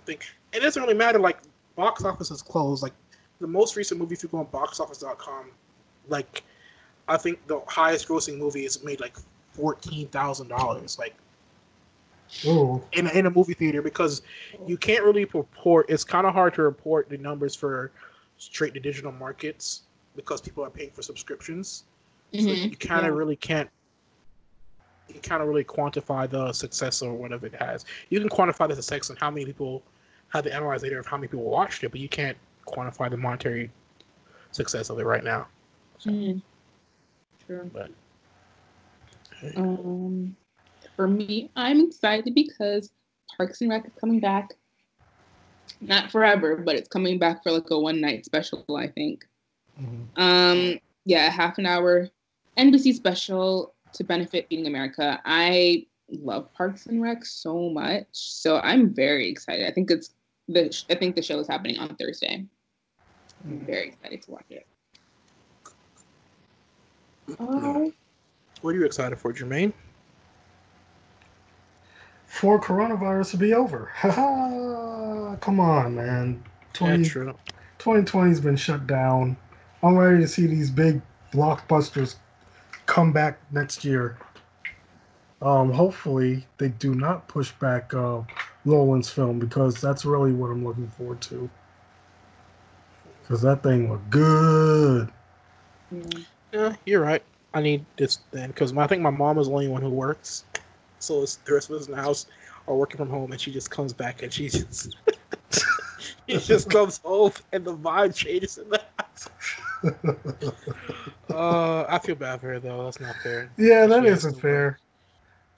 I think it doesn't really matter. Like box office is closed. Like the most recent movie, if you go on boxoffice.com, like I think the highest grossing movie is made like fourteen thousand dollars. Like Ooh. in in a movie theater because you can't really report. It's kind of hard to report the numbers for straight to digital markets because people are paying for subscriptions. Mm-hmm. So you kind of yeah. really can't. You kind of really quantify the success or whatever it has. You can quantify the success and how many people have the analyze later of how many people watched it, but you can't quantify the monetary success of it right now. So, mm-hmm. True. But, hey. Um, for me, I'm excited because Parks and Rec is coming back. Not forever, but it's coming back for like a one night special, I think. Mm-hmm. Um, yeah, half an hour NBC special to benefit Feeding America. I love Parks and Rec so much, so I'm very excited. I think it's the I think the show is happening on Thursday. I'm very excited to watch it. Uh, what are you excited for, Jermaine? For coronavirus to be over. Come on, man. 20, 2020's been shut down. I'm ready to see these big blockbusters come back next year. Um, hopefully, they do not push back uh, Nolan's film because that's really what I'm looking forward to. Because that thing was good. Yeah, you're right. I need this then because I think my mom is the only one who works. So it's the rest of us in the house are working from home, and she just comes back and she just she just comes home and the vibe changes in the house. Uh, I feel bad for her though. That's not fair. Yeah, that isn't fair.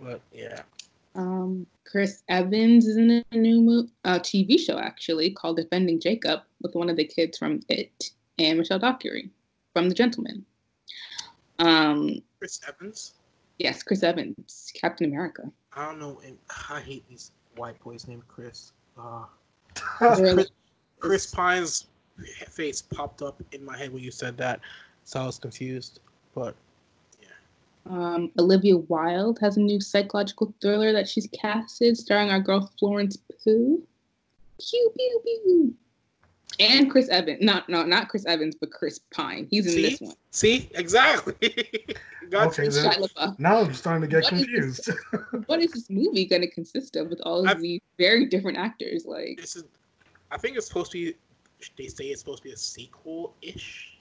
But yeah. Um, Chris Evans is in a new mo- uh, TV show actually called Defending Jacob with one of the kids from It and Michelle Dockery from The Gentlemen. Um, Chris Evans. Yes, Chris Evans, Captain America. I don't know. I hate these white boys named Chris. Uh, Chris, Chris Pine's face popped up in my head when you said that, so I was confused. But yeah. um, Olivia Wilde has a new psychological thriller that she's casted, starring our girl Florence Pugh. Pew pew pew. And Chris Evans, not no, not Chris Evans, but Chris Pine. He's in See? this one. See, exactly. okay, then, now I'm starting to get What is confused. What is this movie going to consist of with all of I've- these very different actors? Like, This is, I think it's supposed to be. They say it's supposed to be a sequel ish.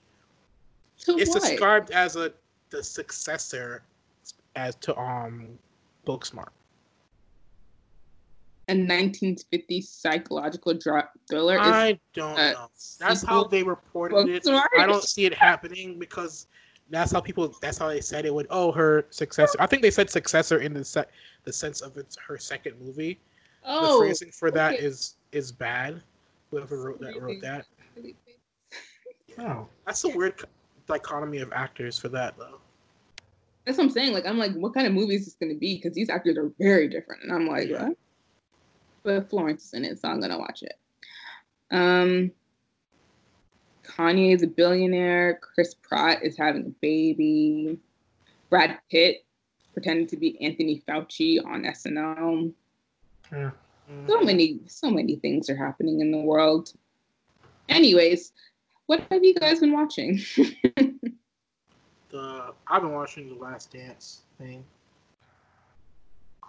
It's what? described as a the successor as to um Booksmart. a 1950s psychological dra- thriller. is I don't know. That's how they reported it. I don't see it happening because that's how people. That's how they said it would. Oh, her successor. I think they said successor in the se- the sense of it's her second movie. oh, the phrasing for that okay. is is bad. Whoever wrote that wrote that. Wow, That's a weird dichotomy of actors for that though. That's what I'm saying. Like, I'm like, what kind of movie is this going to be? Because these actors are very different, and I'm like, Yeah. what? But Florence is in it, so I'm gonna watch it. Um, Kanye is a billionaire. Chris Pratt is having a baby. Brad Pitt pretending to be Anthony Fauci on SNL. yeah. So many, so many things are happening in the world. Anyways, what have you guys been watching? The I've been watching the Last Dance thing.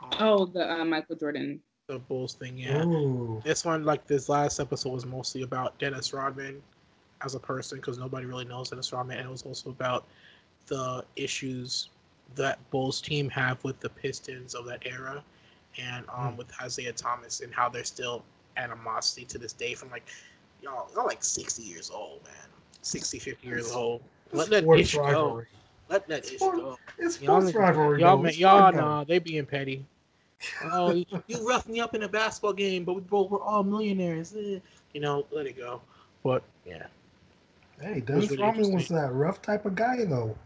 Um, oh, the uh, Michael Jordan. the Bulls thing, yeah. Ooh. This one, like this last episode, was mostly about Dennis Rodman as a person because nobody really knows Dennis Rodman, and it was also about the issues that Bulls team have with the Pistons of that era, and um, Hmm. with Isiah Thomas and how there's still animosity to this day from like y'all, y'all like 60 years old, man, 60, 50 years old. Let that Sports ish go. Let that ish Sport- go. It's Y'all, sports rivalry. y'all, though. man, It's y'all, fun, though. nah, they being petty. Oh, you, you roughed me up in a basketball game, but we both were all millionaires. Eh. You know, let it go. But yeah, Hey, Dennis really Rodman was interesting. that rough type of guy though.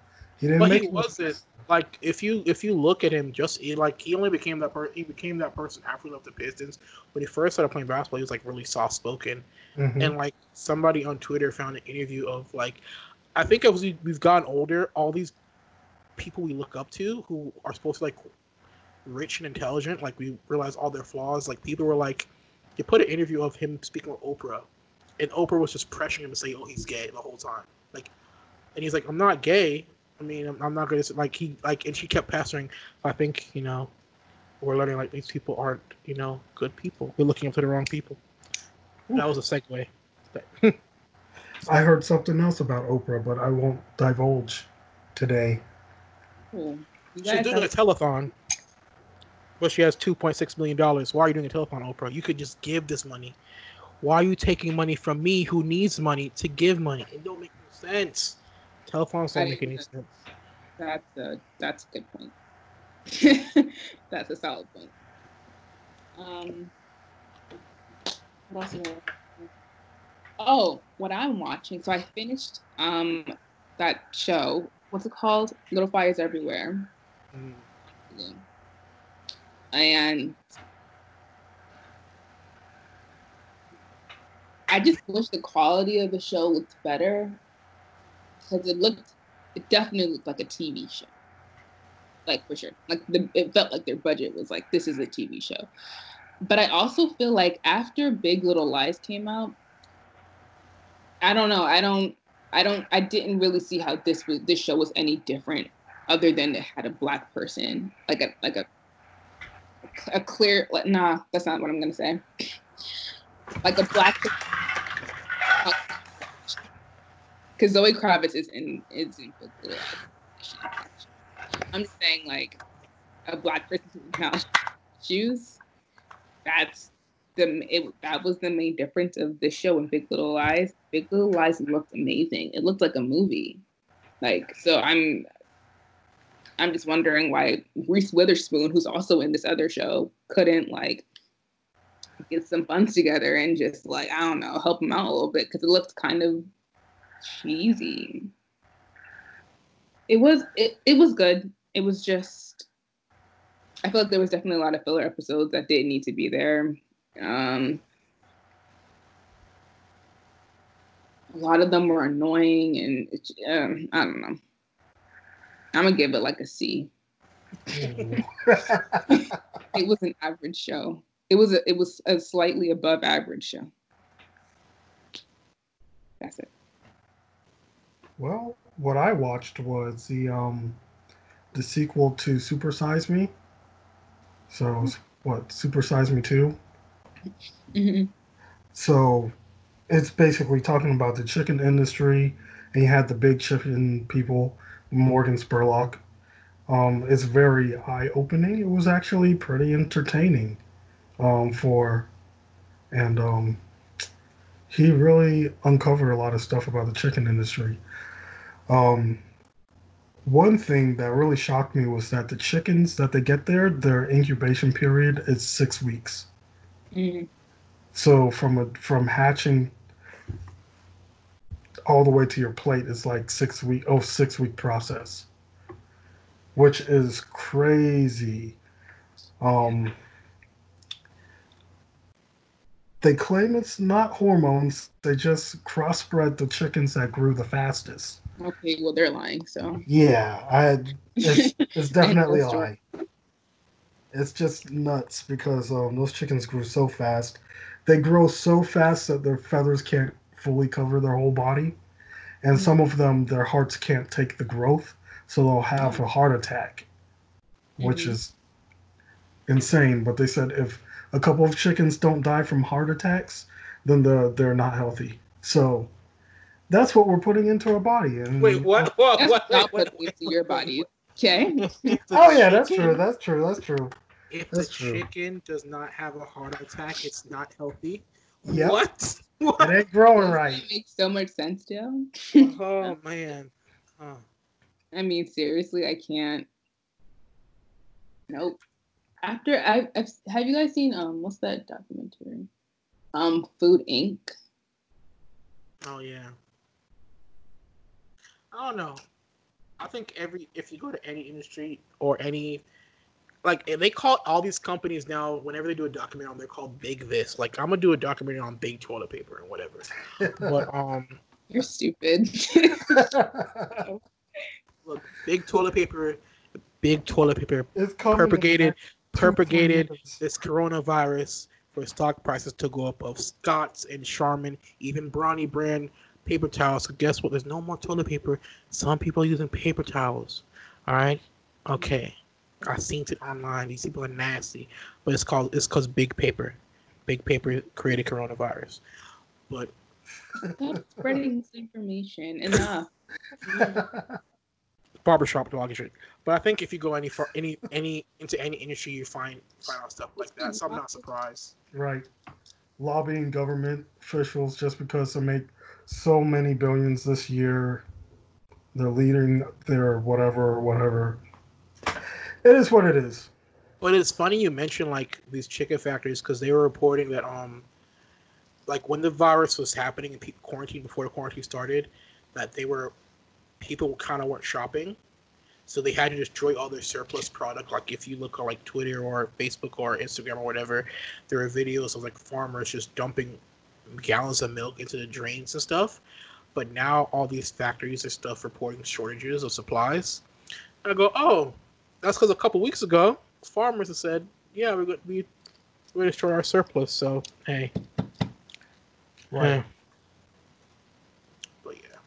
He didn't but make he wasn't like if you if you look at him, just he, like he only became that person. He became that person after he left the Pistons. When he first started playing basketball, he was like really soft spoken. Mhm. and like somebody on Twitter found an interview of like, I think as we, we've gotten older, all these people we look up to who are supposed to like rich and intelligent, like we realize all their flaws. Like people were like, you put an interview of him speaking with Oprah, and Oprah was just pressuring him to say, "Oh, he's gay" the whole time. Like, and he's like, "I'm not gay. I mean, I'm, I'm not gonna say like he like." And she kept pestering. I think you know, we're learning like these people aren't you know good people. We're looking up to the wrong people. That was a segue. I heard something else about Oprah, but I won't divulge today. Cool. She's doing have- a telethon, but she has two point six million dollars. Why are you doing a telethon, Oprah? You could just give this money. Why are you taking money from me, who needs money, to give money? It don't make no sense. Telethons I don't make any sense. That's a that's a good point. that's a solid point. Um, what else? Oh, what I'm watching. So I finished um that show. What's it called? Little Fires Everywhere. Mm. Yeah. And I just wish the quality of the show looked better because it looked, it definitely looked like a TV show, like for sure. Like the, it felt like their budget was like this is a TV show. But I also feel like after Big Little Lies came out, I don't know. I don't. I don't. I didn't really see how this was. This show was any different, other than it had a black person, like a like a a clear. Like, nah, that's not what I'm gonna say. Like a black. Because Zoe Kravitz is in is in. I'm just saying, like a black person who can shoes. That's the it, that was the main difference of the show and Big Little Lies. Big Little Lies looked amazing. It looked like a movie. Like so, I'm I'm just wondering why Reese Witherspoon, who's also in this other show, couldn't like get some funds together and just like I don't know help him out a little bit because it looked kind of cheesy. It was it, it was good. It was just I feel like there was definitely a lot of filler episodes that didn't need to be there. Um, a lot of them were annoying, and it's, um, I don't know. I'm gonna give it like a C. It was an average show. It was a, it was a slightly above average show. That's it. Well, what I watched was the um the sequel to Super Size Me. So what Super Size Me 2 mm-hmm. So it's basically talking about the chicken industry, and you had the big chicken people, Morgan Spurlock. Um, it's very eye opening. It was actually pretty entertaining um, for, and um, he really uncovered a lot of stuff about the chicken industry. Um, one thing that really shocked me was that the chickens that they get there, their incubation period is six weeks. Mm-hmm. So from a from hatching all the way to your plate is like six week oh six week process, which is crazy. Um, they claim it's not hormones; they just crossbred the chickens that grew the fastest. Okay, well they're lying. So yeah, I it's, it's definitely a lie. It's just nuts because um, those chickens grew so fast. They grow so fast that their feathers can't fully cover their whole body, and mm-hmm. some of them their hearts can't take the growth, so they'll have a heart attack, which mm-hmm. is insane. But they said if a couple of chickens don't die from heart attacks, then the, they're not healthy. So that's what we're putting into our body. And wait, what? What? That's what? Not putting into your body. Okay. oh yeah, that's true. That's true. That's true. If that's the true. chicken does not have a heart attack, it's not healthy. Yep. What? what? It ain't growing right. That makes so much sense, Joe. oh man. Huh. I mean, seriously, I can't. Nope. After I've, I've have you guys seen um what's that documentary? Um, Food Inc. Oh yeah. I don't know. I think every if you go to any industry or any like they call all these companies now whenever they do a documentary on they're called big this. Like i'm gonna do a documentary on big toilet paper and whatever. But um you're stupid. Look big toilet paper big toilet paper propagated propagated this coronavirus for stock prices to go up of scott's and charmin even brawny brand paper towels. So guess what? There's no more toilet paper. Some people are using paper towels. All right. Okay. I've seen it online. These people are nasty, but it's called it's cause big paper. Big paper created coronavirus. But stop spreading this information enough. Barbershop dog shit. But I think if you go any far, any any into any industry, you find find out stuff like that. So I'm not surprised. Right. Lobbying government officials just because to make so many billions this year. They're leading their whatever, whatever. It is what it is. But it's funny you mentioned like these chicken factories because they were reporting that um, like when the virus was happening and people quarantine before the quarantine started, that they were people kind of weren't shopping, so they had to destroy all their surplus product. Like if you look on like Twitter or Facebook or Instagram or whatever, there are videos of like farmers just dumping gallons of milk into the drains and stuff. But now all these factories and stuff reporting shortages of supplies. And I go, oh, that's because a couple weeks ago, farmers have said, yeah, we're going we, we're going to destroy our surplus. So hey, right. Yeah. But yeah,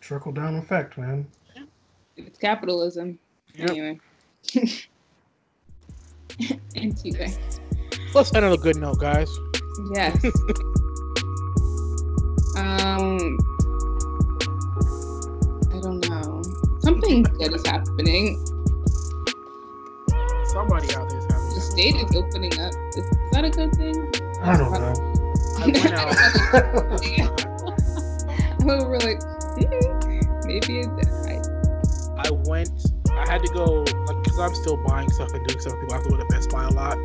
trickle down effect, man. Yeah. It's capitalism. Yep. Anyway. anyway. Let's end on a good note, guys. Yes. um, I don't know. Something good is happening. Somebody out there is having. The state is opening up. Is, is that a good thing? I don't know. I went out. we were like, maybe it's. I, I went. I had to go like because I'm still buying stuff and doing stuff. People have to go to Best Buy a lot,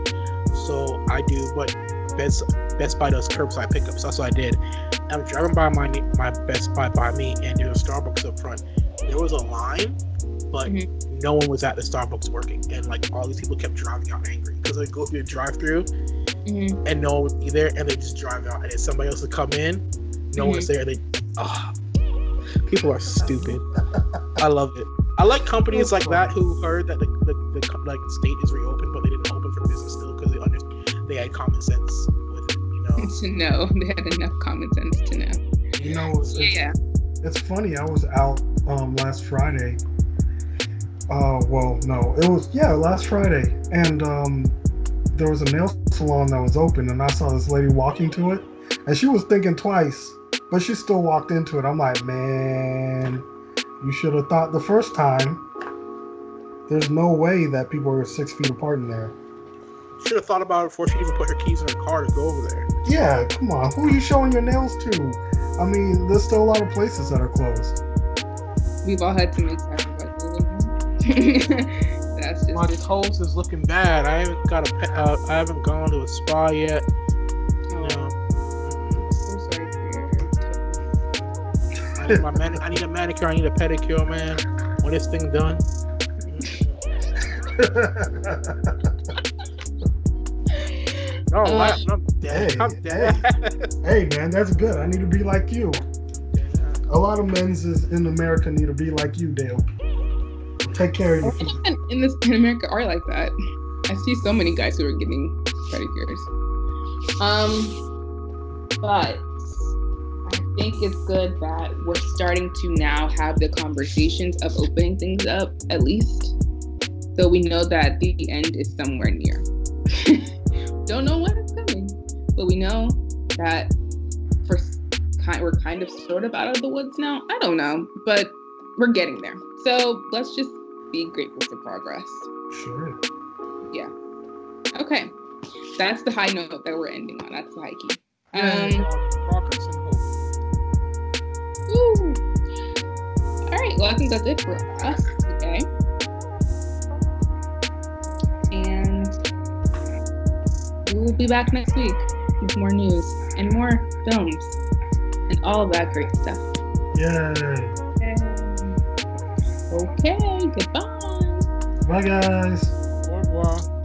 so I do. But Best Best Buy does curbside pickups. That's what I did. I'm driving by my my Best Buy by me, and there's a Starbucks up front. There was a line, but mm-hmm. no one was at the Starbucks working, and like all these people kept driving out angry because they go through the drive-through, mm-hmm. and no one would be there, and they just drive out, and then somebody else would come in, no mm-hmm. one's there, they, oh, people are stupid. I love it. I like companies like that who heard that the, the, the like state is reopened, they had common sense with it, you know. to know they had enough common sense to know. You know, it's, yeah. It's funny. I was out um, last Friday. Uh, well, no, it was yeah, last Friday, and um, there was a nail salon that was open, and I saw this lady walking to it, and she was thinking twice, but she still walked into it. I'm like, man, you should have thought the first time. There's no way that people are six feet apart in there. Should have thought about it before she even put her keys in her car to go over there. Yeah, come on. Who are you showing your nails to? I mean, there's still a lot of places that are closed. We've all had to make sacrifices. That's just my toes is looking bad. I haven't got a. Pe- uh, I haven't gone to a spa yet. I need, my mani- I need a manicure. I need a pedicure, man. When this thing done. uh, I'm dead. Hey, I'm dead. Hey, hey, man, that's good. I need to be like you. A lot of men's in America need to be like you, Dale. Take care of your feet. In this in America are like that. I see so many guys who are getting pedicures. Um, but I think it's good that we're starting to now have the conversations of opening things up, at least. So we know that the end is somewhere near. Don't know when it's coming, but we know that for kind we're kind of sort of out of the woods now. I don't know, but we're getting there. So let's just be grateful for progress. Sure. Yeah. Okay. That's the high note that we're ending on. That's the high key. Um, progress Woo. All right. Well, I think that's it for us today. We will be back next week with more news and more films and all of that great stuff. Yay. Okay. Goodbye. Bye, guys. Au revoir.